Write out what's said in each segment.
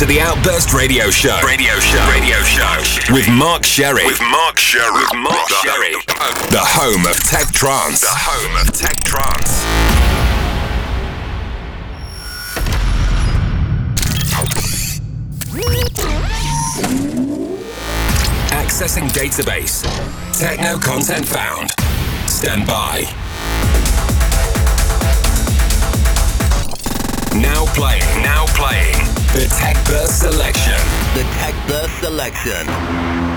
to the Outburst Radio Show. Radio Show. Radio Show. With Mark Sherry. With Mark Sherry. With Mark Sherry. The home of tech trance. The home of tech trance. Accessing database. Techno content found. Stand by. Now playing. Now playing. The Tech Burst Selection. The Tech Burst Selection.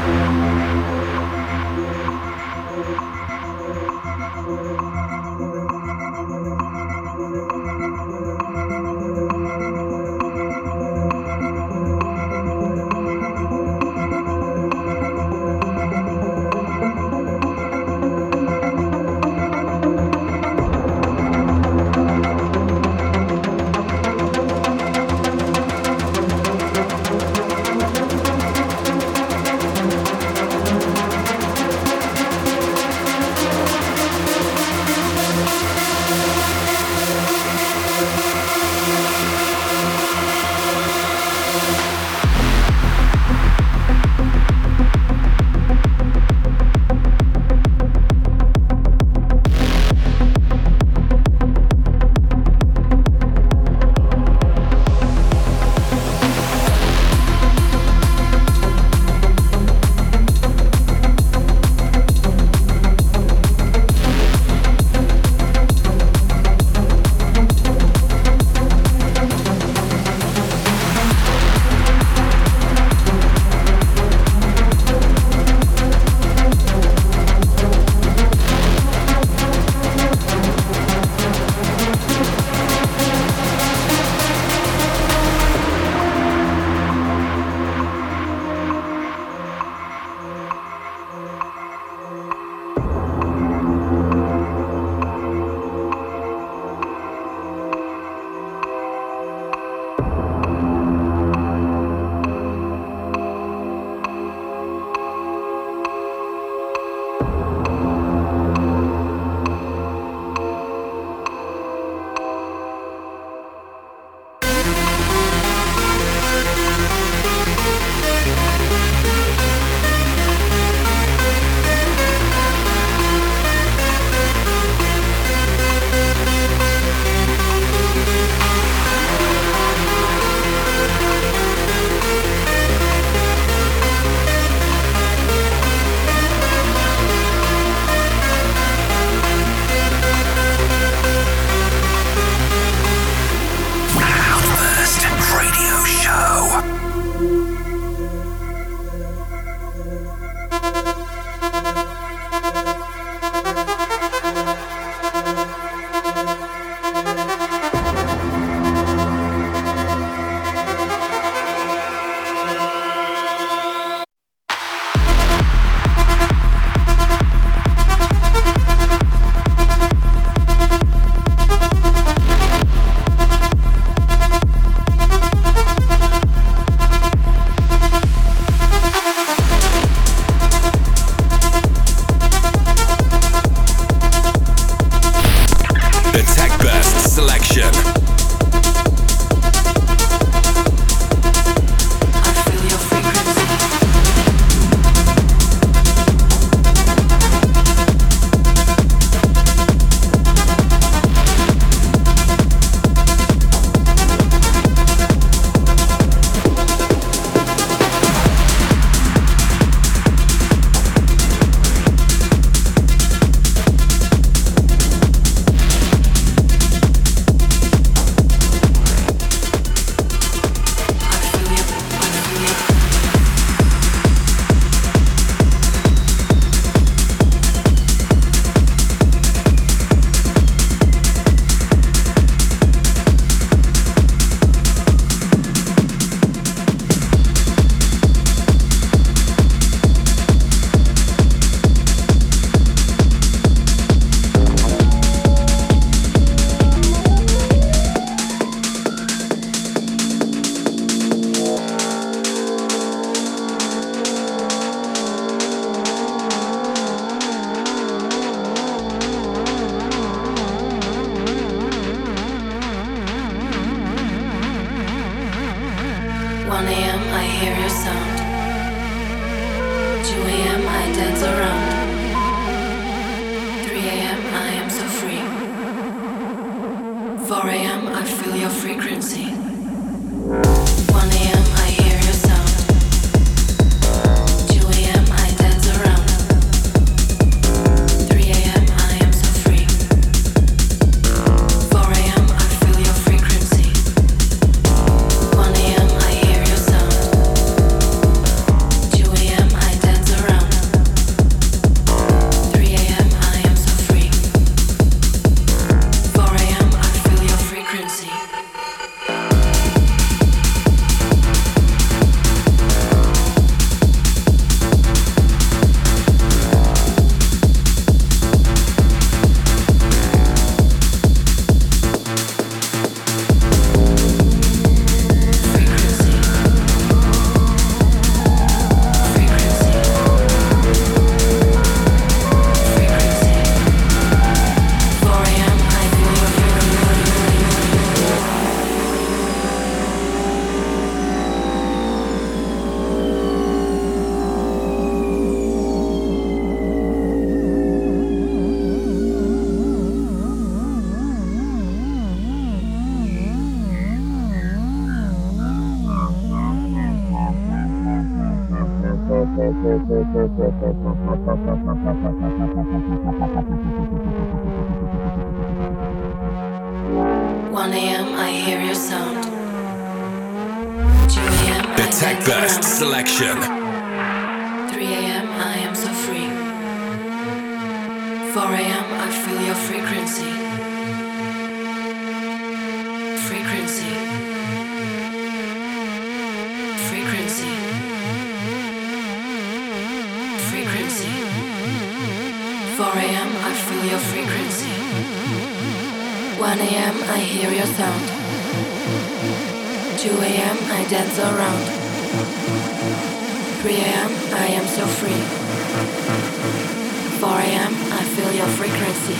feel your frequency.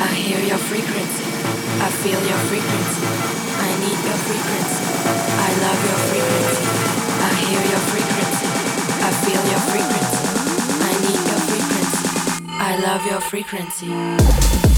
I hear your frequency. I feel your frequency. I need your frequency. I love your frequency. I hear your frequency. I feel your frequency. I need your frequency. I love your frequency.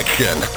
Action.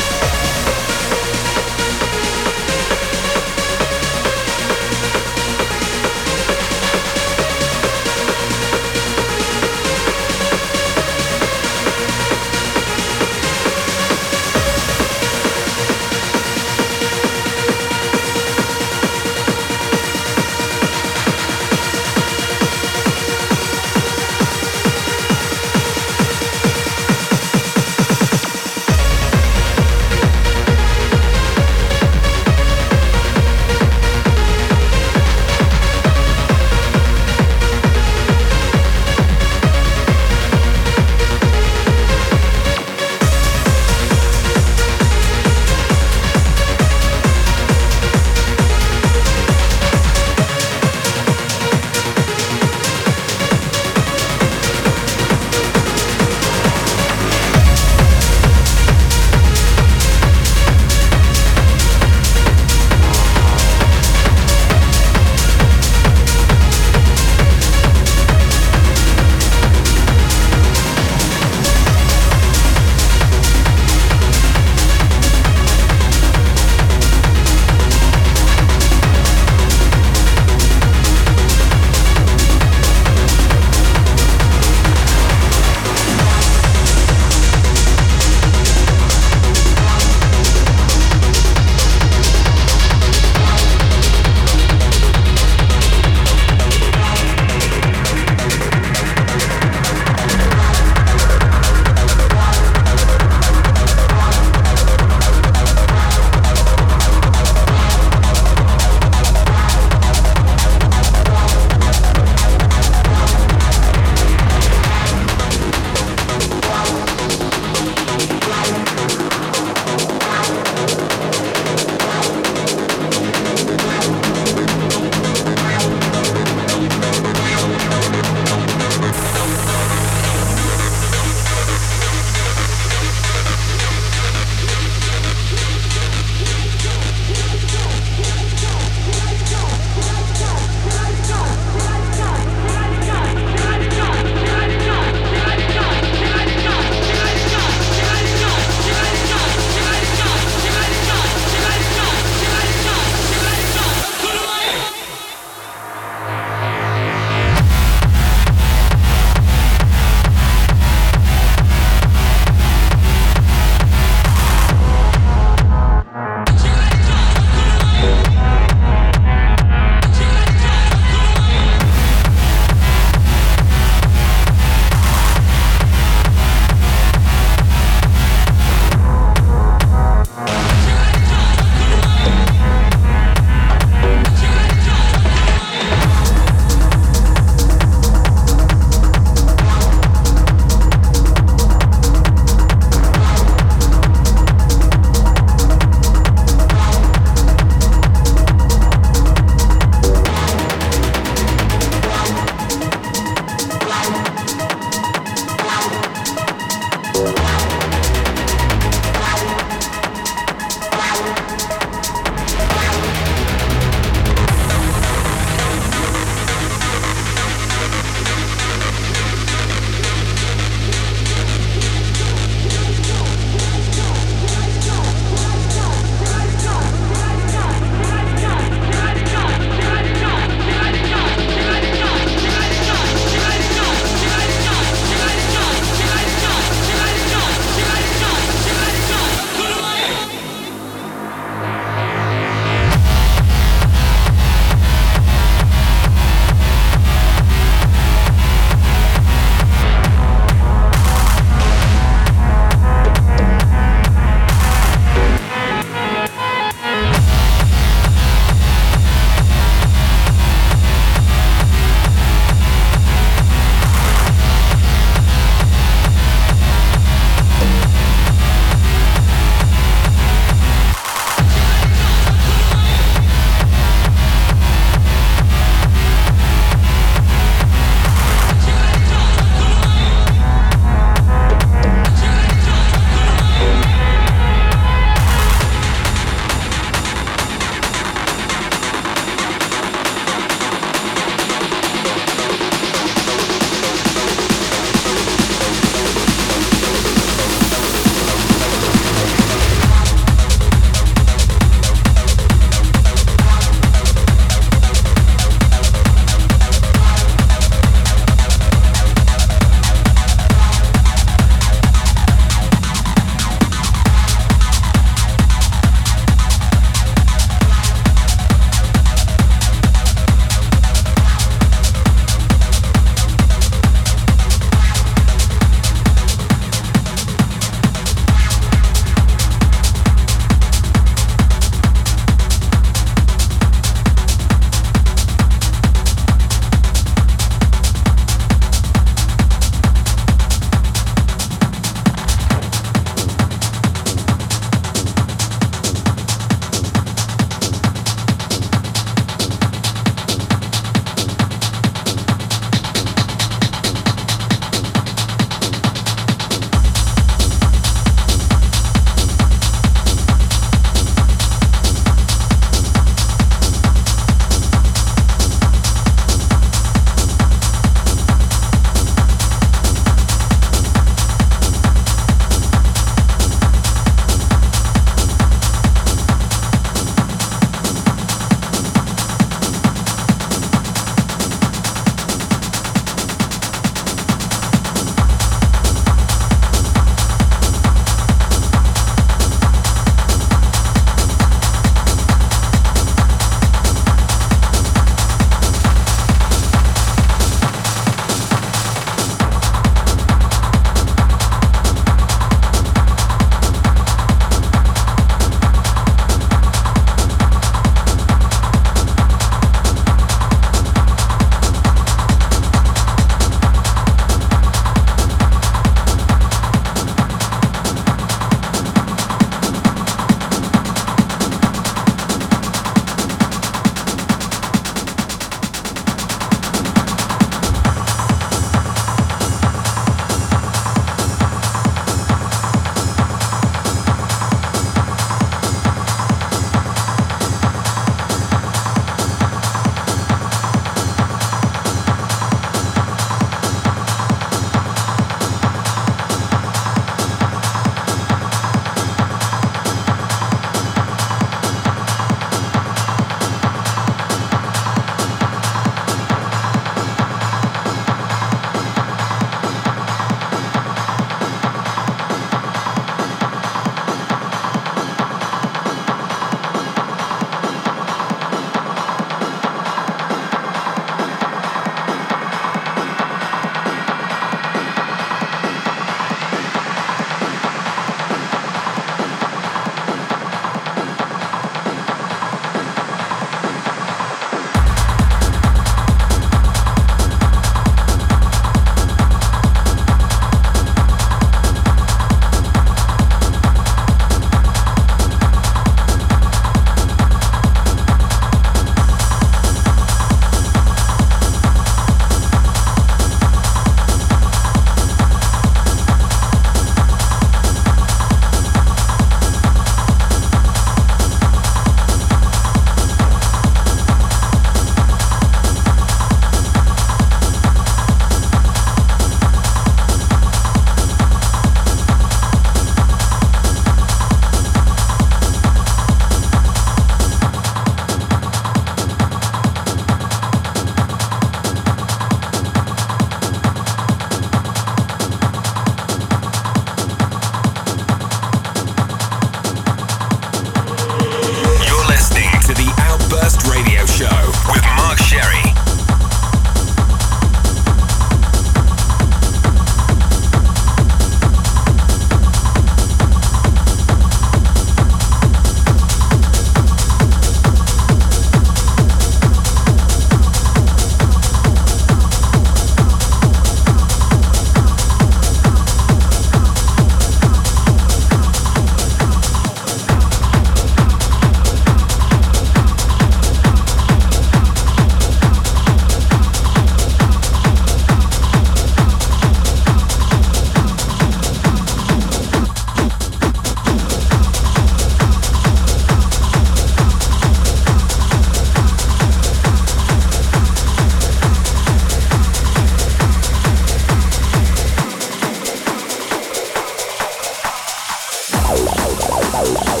Bye.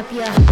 Up your.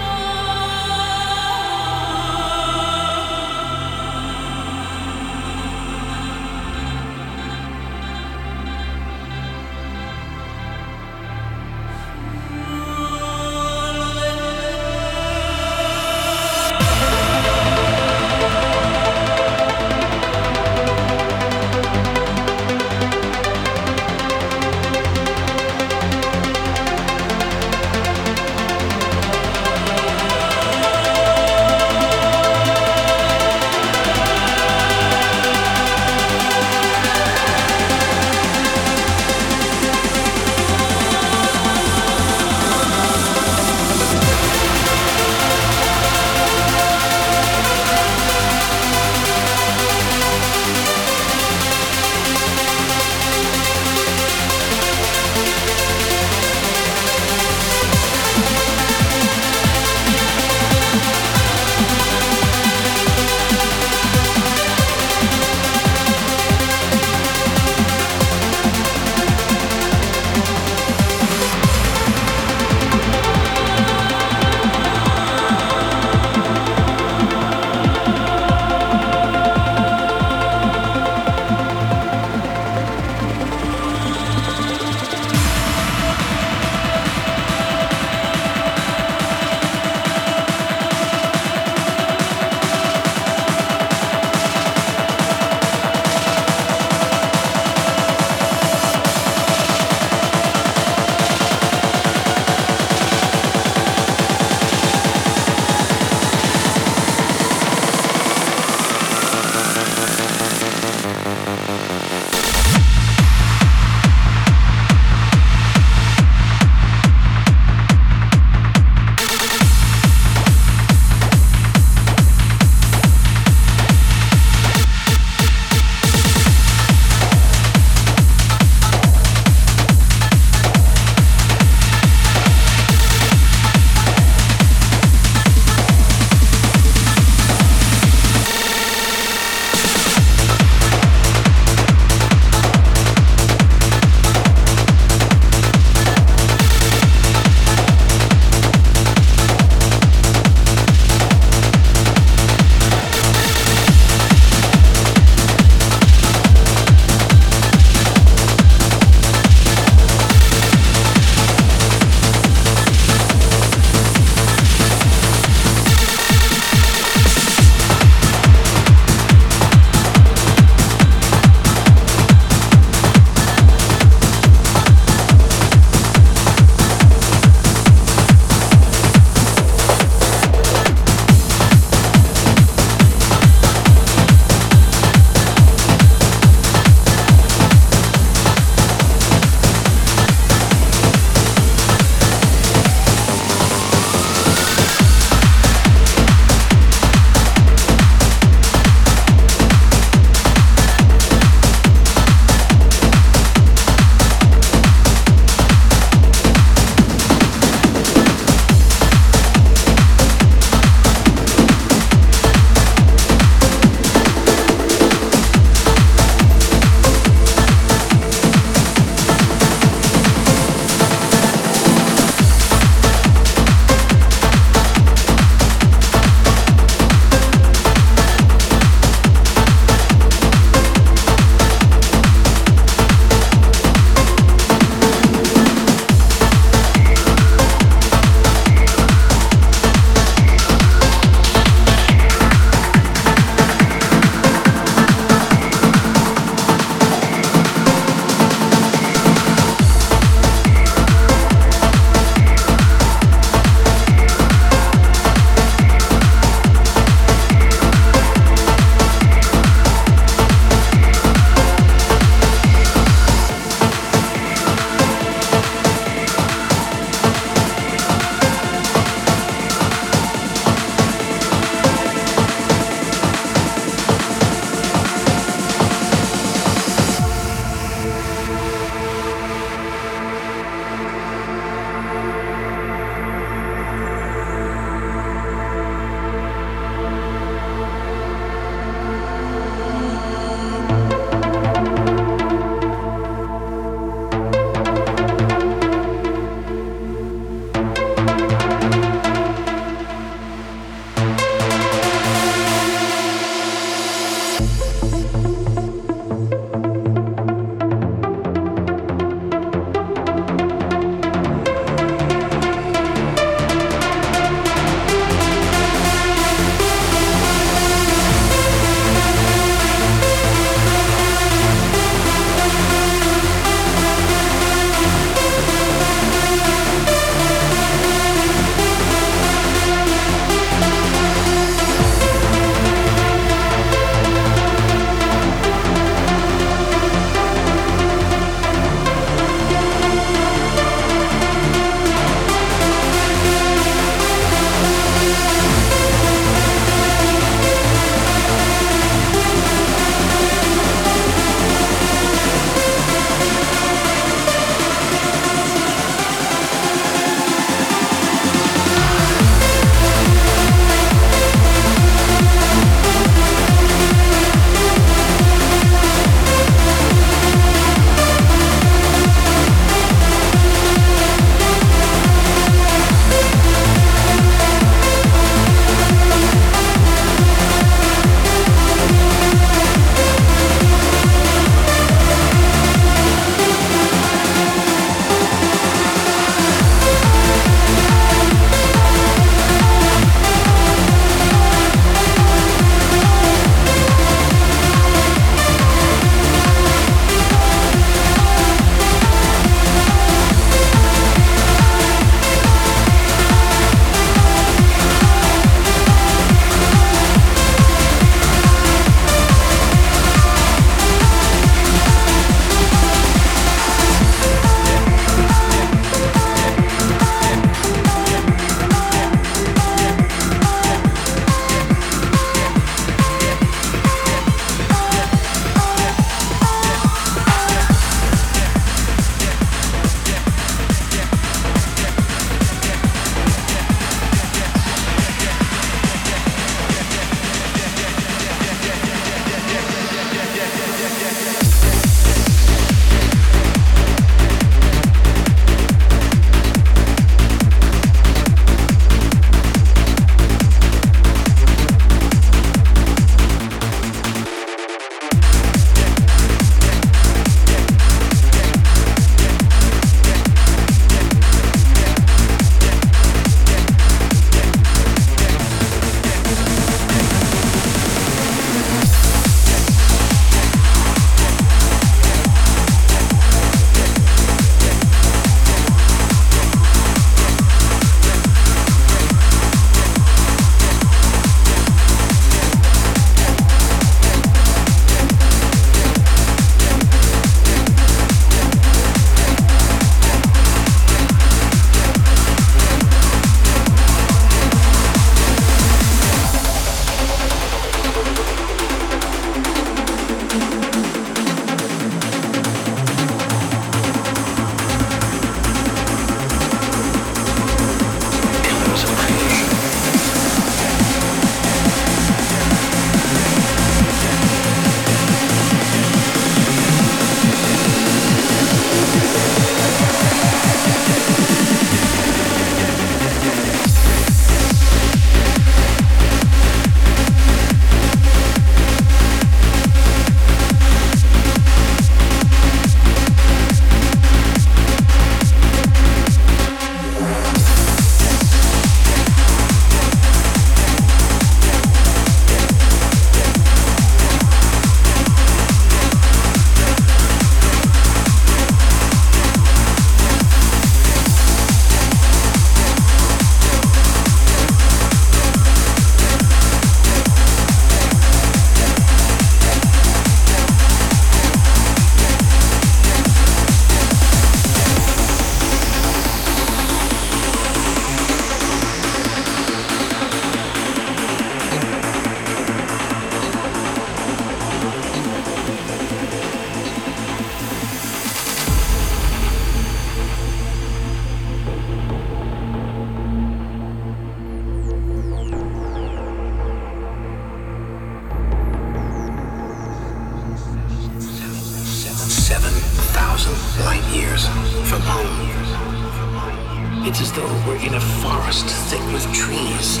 It's as though we're in a forest thick with trees.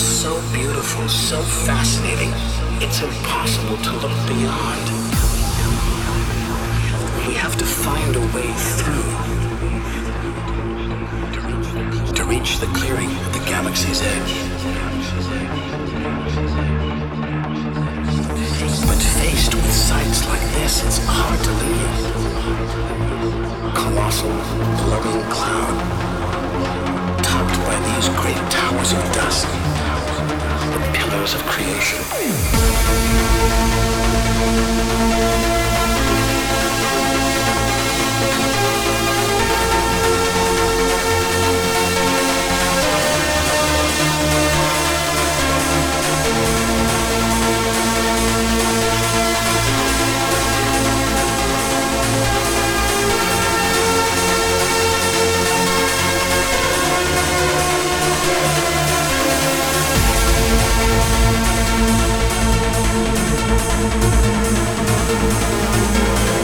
So beautiful, so fascinating, it's impossible to look beyond. We have to find a way through to reach the clearing at the galaxy's edge. But faced with sights like this, it's hard to leave. Colossal, glowing cloud, topped by these great towers of dust, the pillars of creation. Thank you.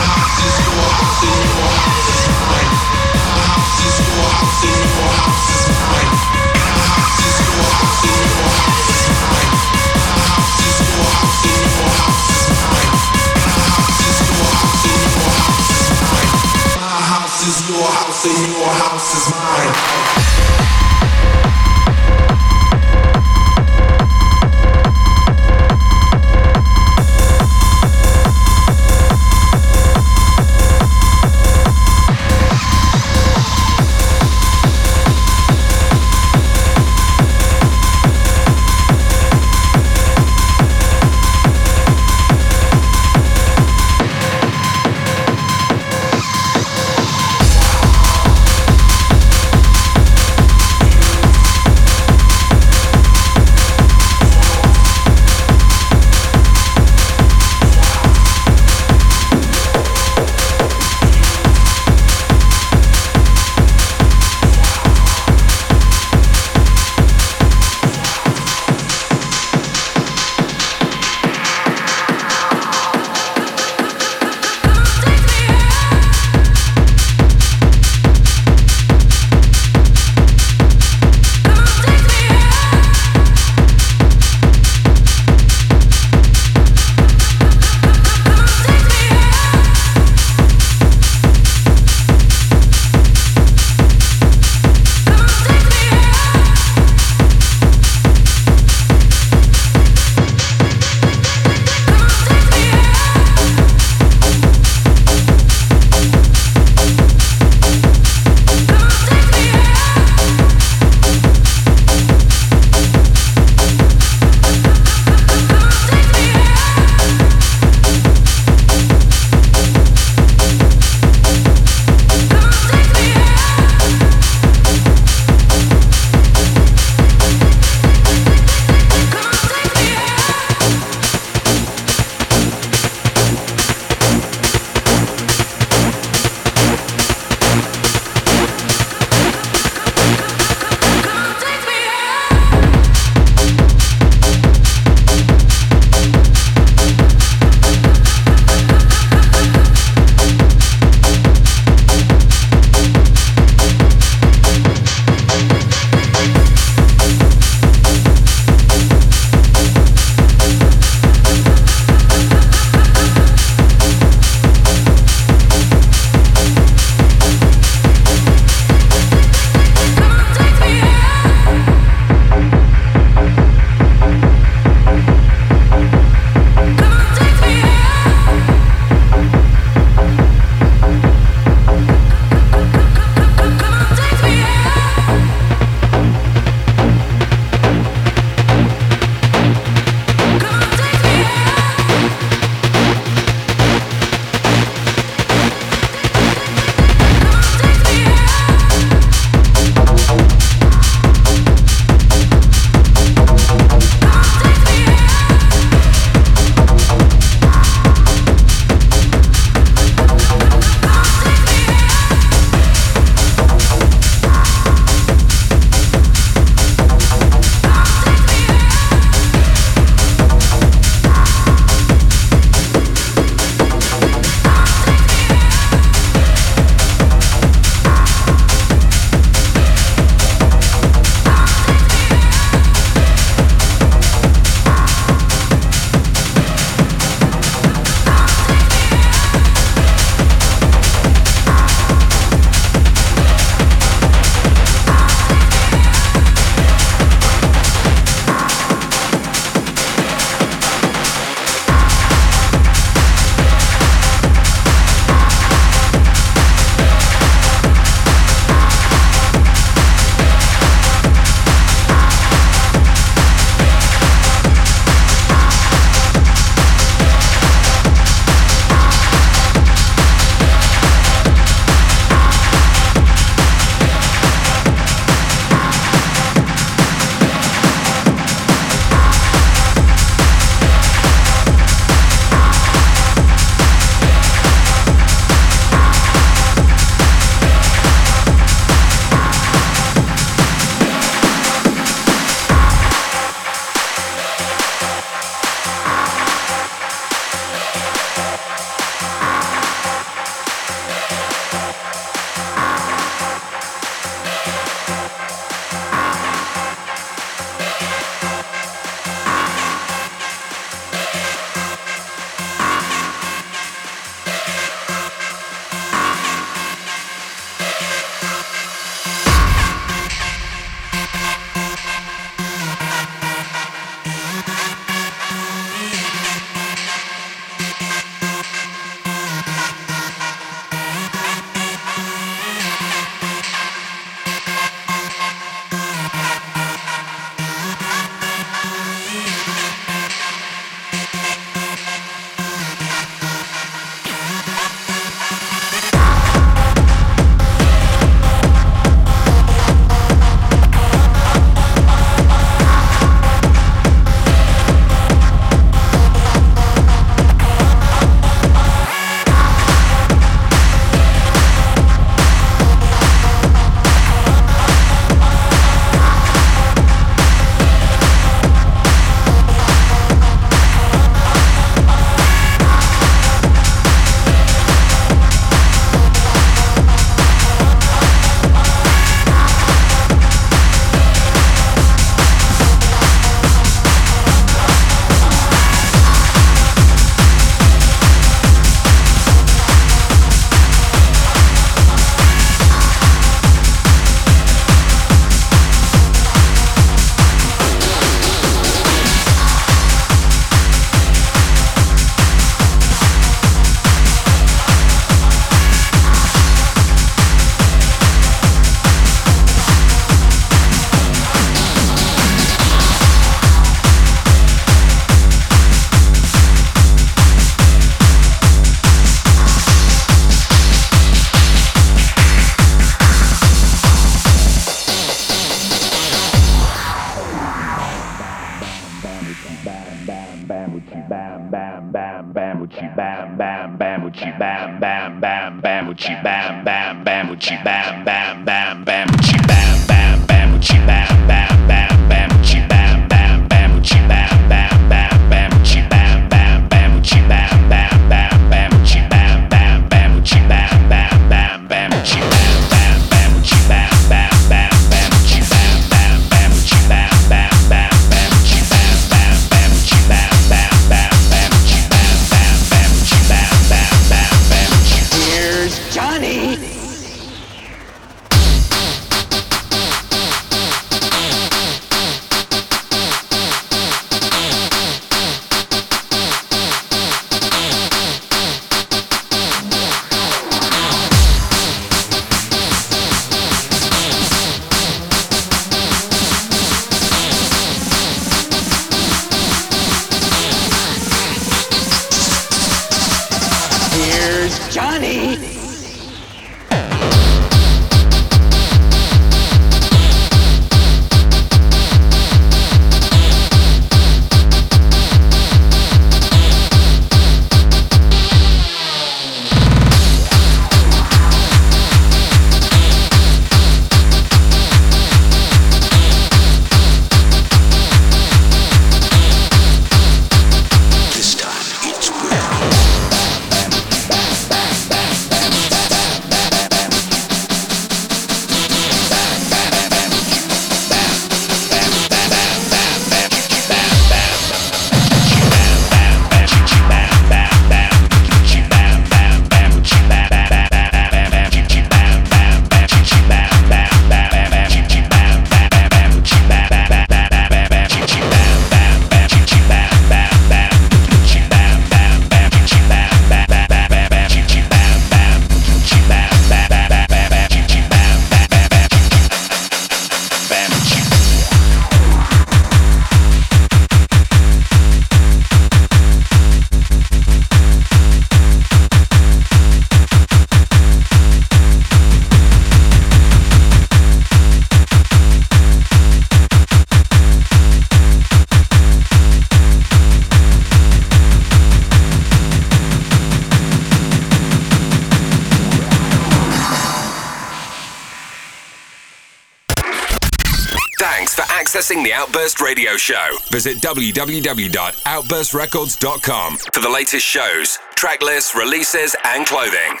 Outburst Radio Show. Visit www.outburstrecords.com for the latest shows, track lists, releases, and clothing.